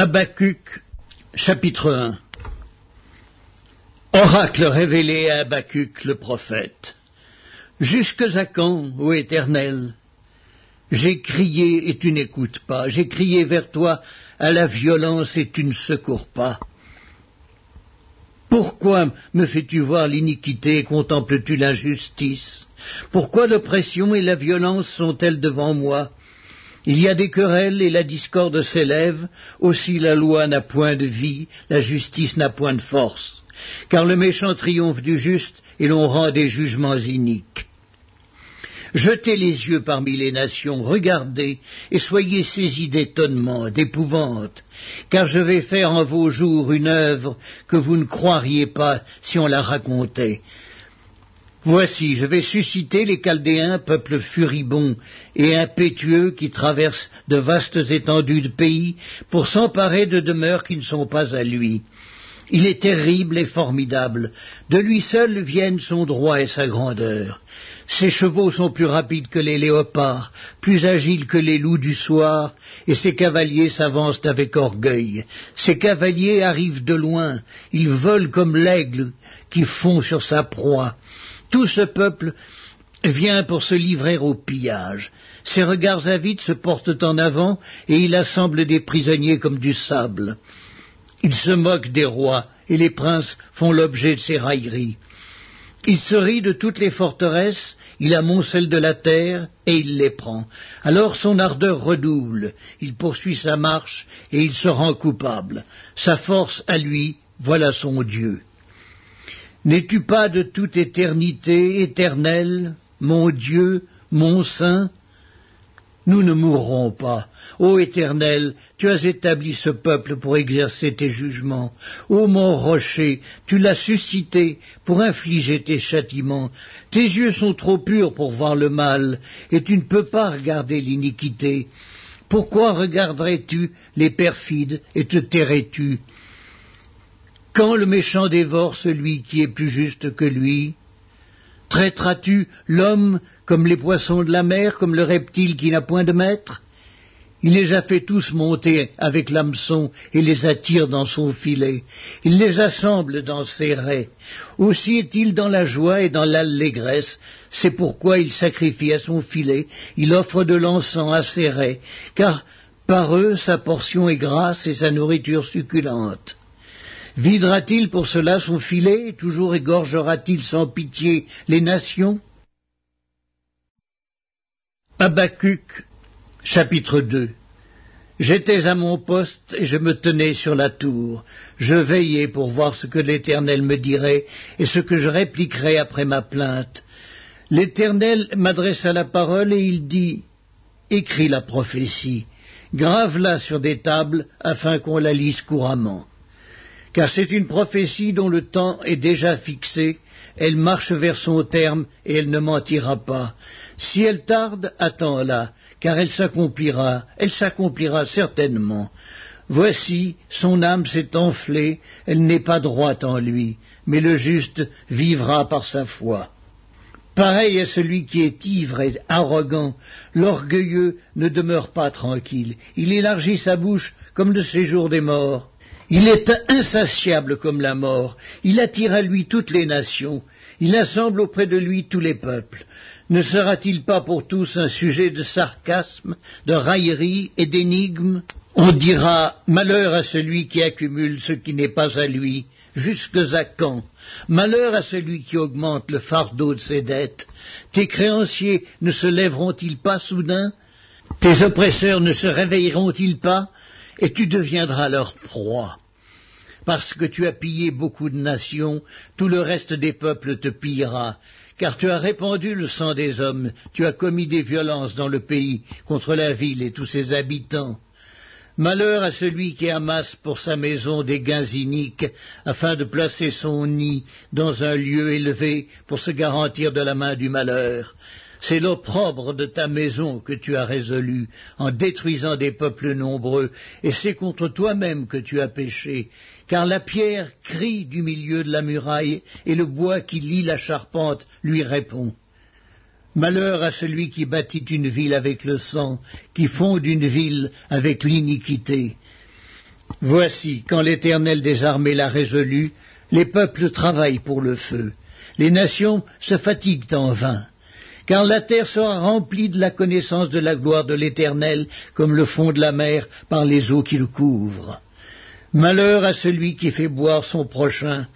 Habacuc, chapitre 1 Oracle révélé à Habacuc le prophète. Jusque à quand, ô Éternel? J'ai crié et tu n'écoutes pas, j'ai crié vers toi à la violence et tu ne secours pas. Pourquoi me fais-tu voir l'iniquité et contemples-tu l'injustice? Pourquoi l'oppression et la violence sont-elles devant moi? Il y a des querelles et la discorde s'élève, aussi la loi n'a point de vie, la justice n'a point de force, car le méchant triomphe du juste et l'on rend des jugements iniques. Jetez les yeux parmi les nations, regardez, et soyez saisis d'étonnement, d'épouvante, car je vais faire en vos jours une œuvre que vous ne croiriez pas si on la racontait. Voici, je vais susciter les Chaldéens, peuple furibond et impétueux qui traverse de vastes étendues de pays pour s'emparer de demeures qui ne sont pas à lui. Il est terrible et formidable. De lui seul viennent son droit et sa grandeur. Ses chevaux sont plus rapides que les léopards, plus agiles que les loups du soir, et ses cavaliers s'avancent avec orgueil. Ses cavaliers arrivent de loin, ils volent comme l'aigle qui fond sur sa proie. Tout ce peuple vient pour se livrer au pillage. Ses regards avides se portent en avant et il assemble des prisonniers comme du sable. Il se moque des rois et les princes font l'objet de ses railleries. Il se rit de toutes les forteresses, il amoncelle de la terre et il les prend. Alors son ardeur redouble, il poursuit sa marche et il se rend coupable. Sa force à lui, voilà son Dieu. N'es-tu pas de toute éternité éternelle, mon Dieu, mon Saint? Nous ne mourrons pas. Ô Éternel, tu as établi ce peuple pour exercer tes jugements. Ô mon rocher, tu l'as suscité pour infliger tes châtiments. Tes yeux sont trop purs pour voir le mal, et tu ne peux pas regarder l'iniquité. Pourquoi regarderais-tu les perfides et te tairais-tu? Quand le méchant dévore celui qui est plus juste que lui Traiteras-tu l'homme comme les poissons de la mer, comme le reptile qui n'a point de maître? Il les a fait tous monter avec l'hameçon et les attire dans son filet. Il les assemble dans ses raies. Aussi est-il dans la joie et dans l'allégresse. C'est pourquoi il sacrifie à son filet, il offre de l'encens à ses raies, car par eux sa portion est grasse et sa nourriture succulente. Videra-t-il pour cela son filet, toujours égorgera-t-il sans pitié les nations? Habacuc, chapitre 2 J'étais à mon poste et je me tenais sur la tour. Je veillais pour voir ce que l'Éternel me dirait et ce que je répliquerais après ma plainte. L'Éternel m'adressa la parole et il dit Écris la prophétie, grave-la sur des tables afin qu'on la lise couramment car c'est une prophétie dont le temps est déjà fixé, elle marche vers son terme et elle ne mentira pas. Si elle tarde, attends-la, car elle s'accomplira, elle s'accomplira certainement. Voici, son âme s'est enflée, elle n'est pas droite en lui, mais le juste vivra par sa foi. Pareil à celui qui est ivre et arrogant, l'orgueilleux ne demeure pas tranquille, il élargit sa bouche comme le séjour des morts. Il est insatiable comme la mort, il attire à lui toutes les nations, il assemble auprès de lui tous les peuples. Ne sera-t-il pas pour tous un sujet de sarcasme, de raillerie et d'énigme? On dira Malheur à celui qui accumule ce qui n'est pas à lui, jusque à quand? Malheur à celui qui augmente le fardeau de ses dettes. Tes créanciers ne se lèveront-ils pas soudain? Tes oppresseurs ne se réveilleront-ils pas? Et tu deviendras leur proie. Parce que tu as pillé beaucoup de nations, tout le reste des peuples te pillera, car tu as répandu le sang des hommes, tu as commis des violences dans le pays contre la ville et tous ses habitants. Malheur à celui qui amasse pour sa maison des gains iniques, afin de placer son nid dans un lieu élevé pour se garantir de la main du malheur. C'est l'opprobre de ta maison que tu as résolu en détruisant des peuples nombreux, et c'est contre toi-même que tu as péché, car la pierre crie du milieu de la muraille, et le bois qui lie la charpente lui répond. Malheur à celui qui bâtit une ville avec le sang, qui fonde une ville avec l'iniquité. Voici, quand l'Éternel des armées l'a résolu, les peuples travaillent pour le feu, les nations se fatiguent en vain, car la terre sera remplie de la connaissance de la gloire de l'Éternel, comme le fond de la mer par les eaux qui le couvrent. Malheur à celui qui fait boire son prochain,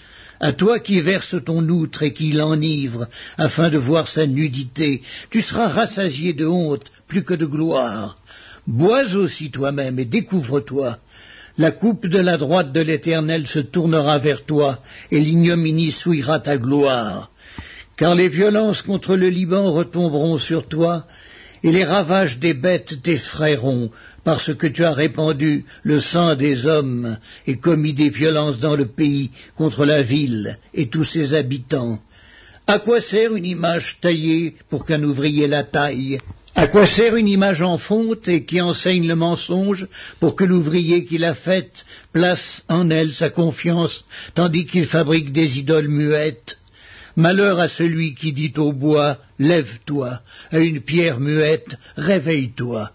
à toi qui verses ton outre et qui l'enivre, afin de voir sa nudité, tu seras rassasié de honte plus que de gloire. Bois aussi toi-même et découvre-toi. La coupe de la droite de l'Éternel se tournera vers toi, et l'ignominie souillera ta gloire. Car les violences contre le Liban retomberont sur toi, et les ravages des bêtes t'effrayeront, parce que tu as répandu le sang des hommes et commis des violences dans le pays contre la ville et tous ses habitants. À quoi sert une image taillée pour qu'un ouvrier la taille? À quoi sert une image en fonte et qui enseigne le mensonge pour que l'ouvrier qui l'a faite place en elle sa confiance tandis qu'il fabrique des idoles muettes Malheur à celui qui dit au bois Lève-toi, à une pierre muette Réveille-toi.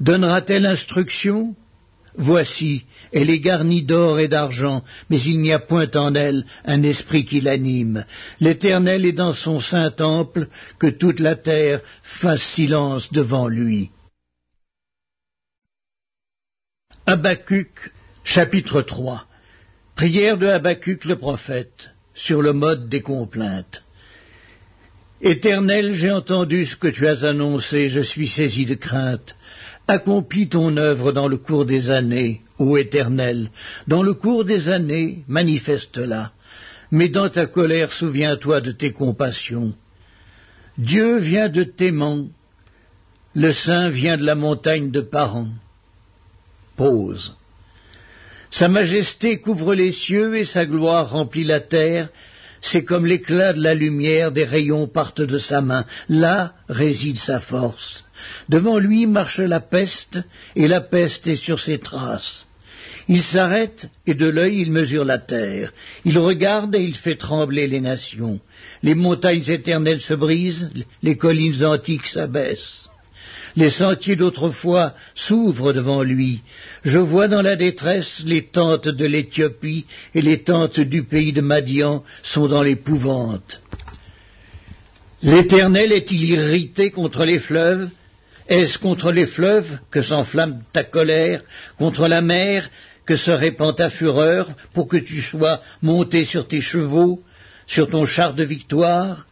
Donnera-t-elle instruction? Voici, elle est garnie d'or et d'argent, mais il n'y a point en elle un esprit qui l'anime. L'Éternel est dans son saint temple, que toute la terre fasse silence devant lui. Habacuc, chapitre 3 Prière de Habacuc le prophète sur le mode des complaintes. Éternel, j'ai entendu ce que tu as annoncé, je suis saisi de crainte. Accomplis ton œuvre dans le cours des années, ô Éternel, dans le cours des années, manifeste-la. Mais dans ta colère, souviens-toi de tes compassions. Dieu vient de Téman, le Saint vient de la montagne de Paran. Pause. Sa majesté couvre les cieux et sa gloire remplit la terre, c'est comme l'éclat de la lumière, des rayons partent de sa main, là réside sa force. Devant lui marche la peste, et la peste est sur ses traces. Il s'arrête, et de l'œil il mesure la terre. Il regarde, et il fait trembler les nations. Les montagnes éternelles se brisent, les collines antiques s'abaissent. Les sentiers d'autrefois s'ouvrent devant lui. Je vois dans la détresse les tentes de l'Éthiopie et les tentes du pays de Madian sont dans l'épouvante. L'Éternel est-il irrité contre les fleuves? Est-ce contre les fleuves que s'enflamme ta colère, contre la mer que se répand ta fureur, pour que tu sois monté sur tes chevaux, sur ton char de victoire?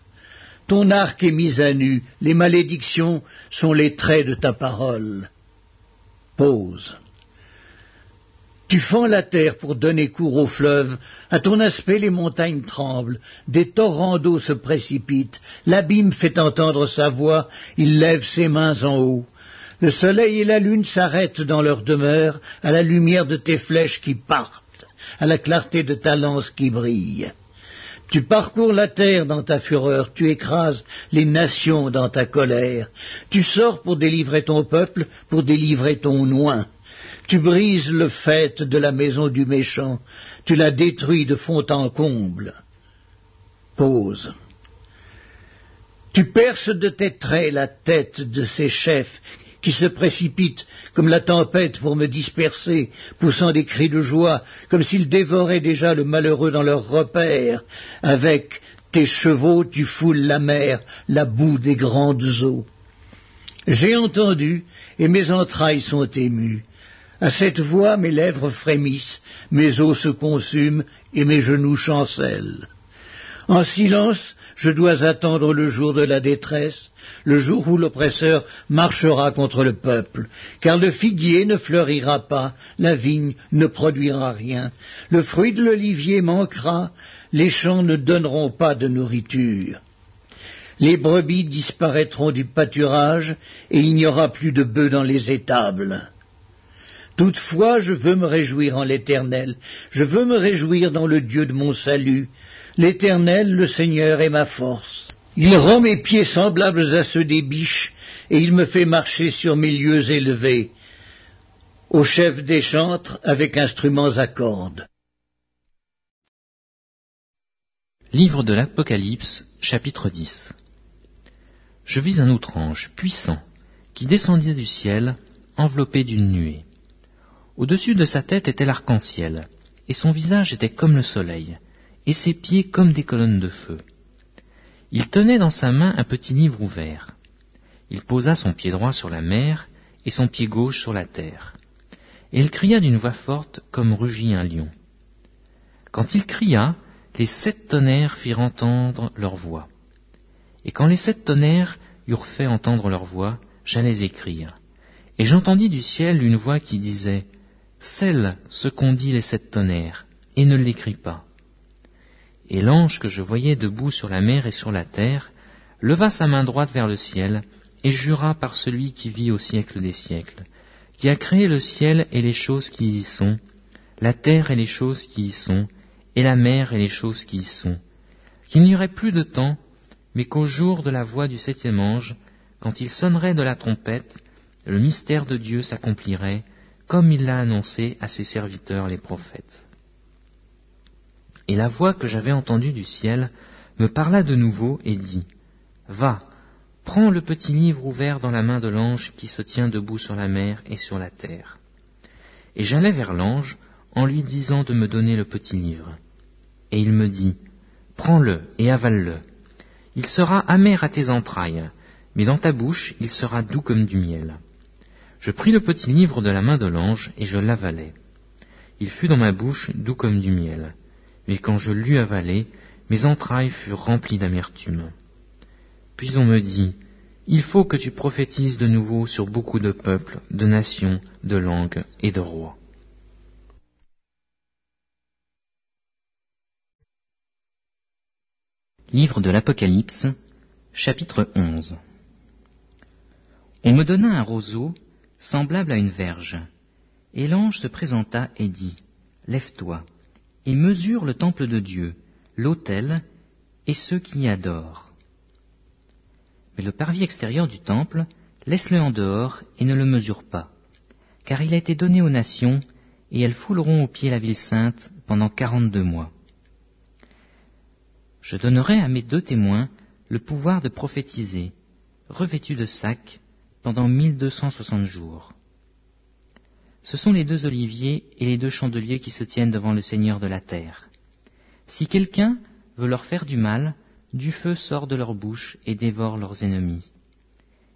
Ton arc est mis à nu, les malédictions sont les traits de ta parole. Pause. Tu fends la terre pour donner cours au fleuve, à ton aspect les montagnes tremblent, des torrents d'eau se précipitent, l'abîme fait entendre sa voix, il lève ses mains en haut. Le soleil et la lune s'arrêtent dans leur demeure, à la lumière de tes flèches qui partent, à la clarté de ta lance qui brille. Tu parcours la terre dans ta fureur, tu écrases les nations dans ta colère, tu sors pour délivrer ton peuple, pour délivrer ton oin. Tu brises le fait de la maison du méchant, tu la détruis de fond en comble. Pause. Tu perces de tes traits la tête de ces chefs qui se précipitent comme la tempête pour me disperser, poussant des cris de joie, comme s'ils dévoraient déjà le malheureux dans leur repère. Avec tes chevaux tu foules la mer, la boue des grandes eaux. J'ai entendu, et mes entrailles sont émues. À cette voix, mes lèvres frémissent, mes os se consument et mes genoux chancellent. En silence, je dois attendre le jour de la détresse, le jour où l'oppresseur marchera contre le peuple, car le figuier ne fleurira pas, la vigne ne produira rien, le fruit de l'olivier manquera, les champs ne donneront pas de nourriture. Les brebis disparaîtront du pâturage, et il n'y aura plus de bœufs dans les étables. Toutefois, je veux me réjouir en l'Éternel, je veux me réjouir dans le Dieu de mon salut. L'Éternel, le Seigneur, est ma force. Il rend mes pieds semblables à ceux des biches, et il me fait marcher sur mes lieux élevés, au chef des chantres avec instruments à cordes. Livre de l'Apocalypse, chapitre 10 Je vis un autre ange puissant qui descendit du ciel, enveloppé d'une nuée. Au-dessus de sa tête était l'arc-en-ciel, et son visage était comme le soleil, et ses pieds comme des colonnes de feu. Il tenait dans sa main un petit livre ouvert. Il posa son pied droit sur la mer et son pied gauche sur la terre. Et il cria d'une voix forte comme rugit un lion. Quand il cria, les sept tonnerres firent entendre leur voix. Et quand les sept tonnerres eurent fait entendre leur voix, j'allais écrire. Et j'entendis du ciel une voix qui disait, Scelle ce qu'ont dit les sept tonnerres, et ne l'écris pas. Et l'ange que je voyais debout sur la mer et sur la terre, leva sa main droite vers le ciel, et jura par celui qui vit au siècle des siècles, qui a créé le ciel et les choses qui y sont, la terre et les choses qui y sont, et la mer et les choses qui y sont, qu'il n'y aurait plus de temps, mais qu'au jour de la voix du septième ange, quand il sonnerait de la trompette, le mystère de Dieu s'accomplirait, comme il l'a annoncé à ses serviteurs les prophètes. Et la voix que j'avais entendue du ciel me parla de nouveau et dit, Va, prends le petit livre ouvert dans la main de l'ange qui se tient debout sur la mer et sur la terre. Et j'allai vers l'ange en lui disant de me donner le petit livre. Et il me dit, Prends-le et avale-le. Il sera amer à tes entrailles, mais dans ta bouche il sera doux comme du miel. Je pris le petit livre de la main de l'ange et je l'avalai. Il fut dans ma bouche doux comme du miel, mais quand je l'eus avalé, mes entrailles furent remplies d'amertume. Puis on me dit, Il faut que tu prophétises de nouveau sur beaucoup de peuples, de nations, de langues et de rois. Livre de l'Apocalypse, chapitre 11 On me donna un roseau semblable à une verge, et l'ange se présenta et dit, Lève-toi, et mesure le temple de Dieu, l'autel, et ceux qui y adorent. Mais le parvis extérieur du temple, laisse-le en dehors et ne le mesure pas, car il a été donné aux nations, et elles fouleront au pied la ville sainte pendant quarante-deux mois je donnerai à mes deux témoins le pouvoir de prophétiser, revêtus de sacs, pendant mille deux cent soixante jours. Ce sont les deux oliviers et les deux chandeliers qui se tiennent devant le Seigneur de la terre. Si quelqu'un veut leur faire du mal, du feu sort de leur bouche et dévore leurs ennemis.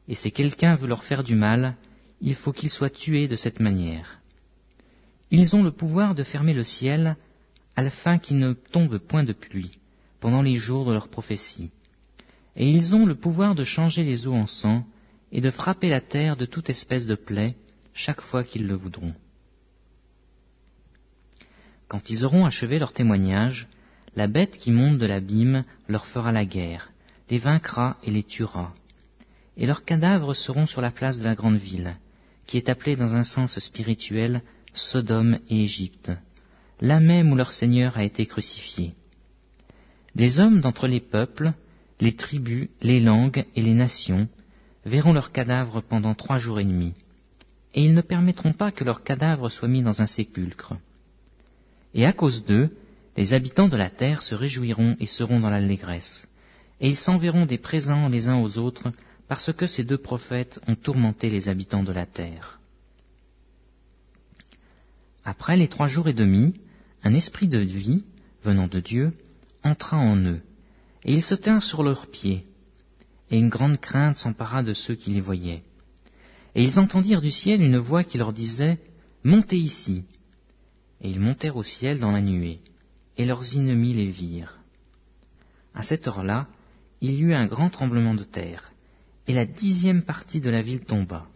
Et si quelqu'un veut leur faire du mal, il faut qu'ils soient tués de cette manière. Ils ont le pouvoir de fermer le ciel, afin qu'il ne tombe point de pluie pendant les jours de leur prophétie. Et ils ont le pouvoir de changer les eaux en sang et de frapper la terre de toute espèce de plaie chaque fois qu'ils le voudront. Quand ils auront achevé leur témoignage, la bête qui monte de l'abîme leur fera la guerre, les vaincra et les tuera. Et leurs cadavres seront sur la place de la grande ville, qui est appelée dans un sens spirituel Sodome et Égypte, là même où leur Seigneur a été crucifié. Les hommes d'entre les peuples, les tribus, les langues et les nations verront leurs cadavres pendant trois jours et demi, et ils ne permettront pas que leurs cadavres soient mis dans un sépulcre. Et à cause d'eux, les habitants de la terre se réjouiront et seront dans l'allégresse, et ils s'enverront des présents les uns aux autres, parce que ces deux prophètes ont tourmenté les habitants de la terre. Après les trois jours et demi, un esprit de vie, venant de Dieu, entra en eux, et ils se tinrent sur leurs pieds, et une grande crainte s'empara de ceux qui les voyaient. Et ils entendirent du ciel une voix qui leur disait, Montez ici. Et ils montèrent au ciel dans la nuée, et leurs ennemis les virent. À cette heure-là, il y eut un grand tremblement de terre, et la dixième partie de la ville tomba.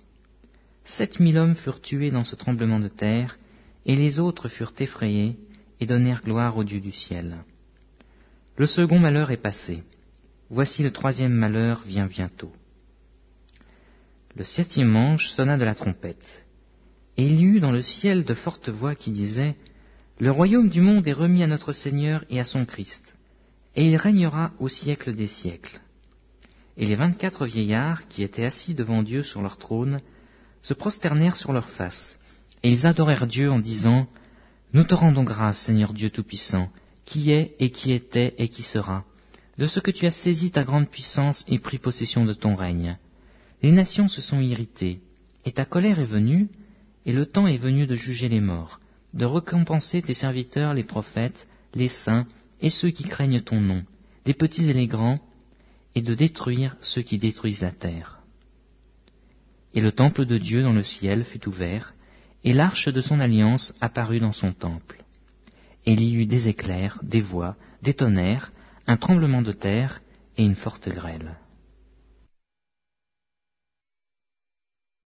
Sept mille hommes furent tués dans ce tremblement de terre, et les autres furent effrayés, et donnèrent gloire au Dieu du ciel. Le second malheur est passé. Voici le troisième malheur vient bientôt. Le septième ange sonna de la trompette, et il y eut dans le ciel de fortes voix qui disaient Le royaume du monde est remis à notre Seigneur et à son Christ, et il régnera au siècle des siècles. Et les vingt-quatre vieillards qui étaient assis devant Dieu sur leur trône se prosternèrent sur leurs faces, et ils adorèrent Dieu en disant Nous te rendons grâce, Seigneur Dieu Tout-Puissant, qui est et qui était et qui sera, de ce que tu as saisi ta grande puissance et pris possession de ton règne. Les nations se sont irritées, et ta colère est venue, Et le temps est venu de juger les morts, de récompenser tes serviteurs les prophètes, les saints et ceux qui craignent ton nom, les petits et les grands, et de détruire ceux qui détruisent la terre. Et le temple de Dieu dans le ciel fut ouvert, et l'arche de son alliance apparut dans son temple. Et il y eut des éclairs, des voix, des tonnerres, un tremblement de terre et une forte grêle.